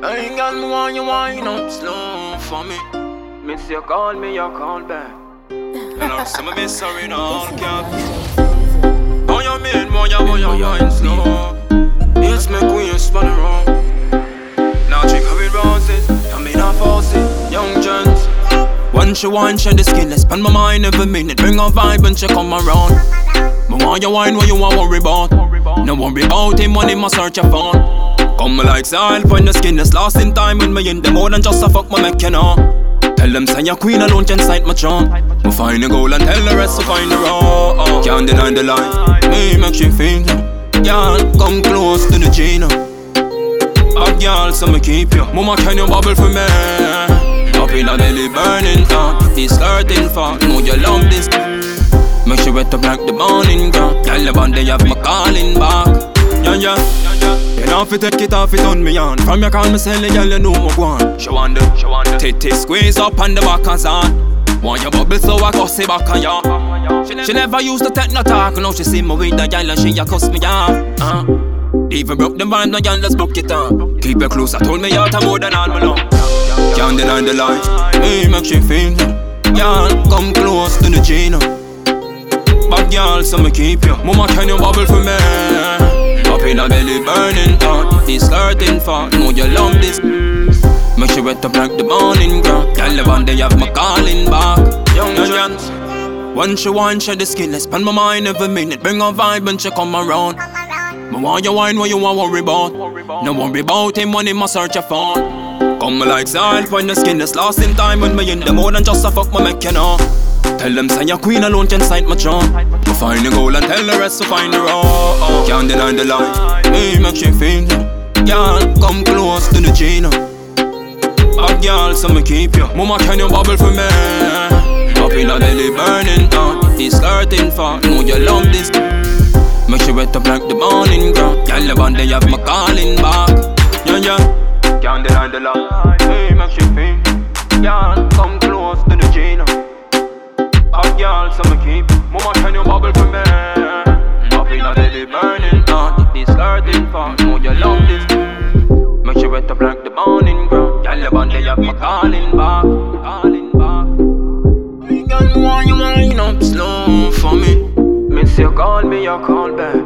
Hey girl, me want you wine up slow for me. Miss you call me, you call back. And I'm some of me sorry no cap. Oh you mean, boy, you want you wine slow. Yes, me queen spun around. Now drink with roses, I mean I force it, Young Genz. When she wine, she the skin, let's spend my mind every minute. Bring a vibe when she come around. Me want you wine, what you want worry about? No worry about him when him a search your phone. Come like style, find the skin that's lost in time when me in the more than just a fuck my make you know. Tell them say your queen alone can sight my charm. We find a goal and tell the rest to find the road. Can't deny the light, me make she feel. Girl, come close to the Gina. Bad girl, so me keep you. Mama, can you bubble for me? Up in a belly burning hot. This skirting fat, know you love this. Make sure wet up like the morning girl. Tell the band they have my calling back. Yeah, yeah. You know if you take it off, it on me on. From your call me selling, girl, you know me one. She want the, she want the. Titty squeeze up on the back and on. Want your bubble so I cuss it back on ya. She, never used to take no talk, now she see me with the girl and she a cuss me off. Uh. Even broke the vibe, no girl, let's book it up. Keep it close, I told me out more than all me love. Can't deny the light, hey, make she feel Girl, come close to the Gina. Bad girl, so me keep you. Mama, can you bubble for me? Up in a belly burning hot. This skirting fat, know you love this. Make sure wet up like the morning girl. Girl, the one they have my calling back. Young Jones. Once she wine, she the skin. I spend my mind every minute. Bring a vibe when she come around. Me want you wine what you want worry about. No worry about him when he must search your phone. Come like style, find the skin that's lost in time when me in the more than just a fuck my make you know. Tell them say your queen alone can sight my charm. Me find the goal and tell the rest to find the road. Can't deny the light, hey make she feel. Girl, come close to the Gina. Bad girl, so me keep you. Mama, can you bubble for me? Up in a belly burning hot. This skirting fat, know you love this. Make sure wet up like the morning girl. Girl, the one they have my calling back. Yeah, yeah. Can't deny the light. Morning girl. Girl, one they have my calling back. Calling back. Hey, girl, me want you wine up slow for me. Miss you call me, you call back.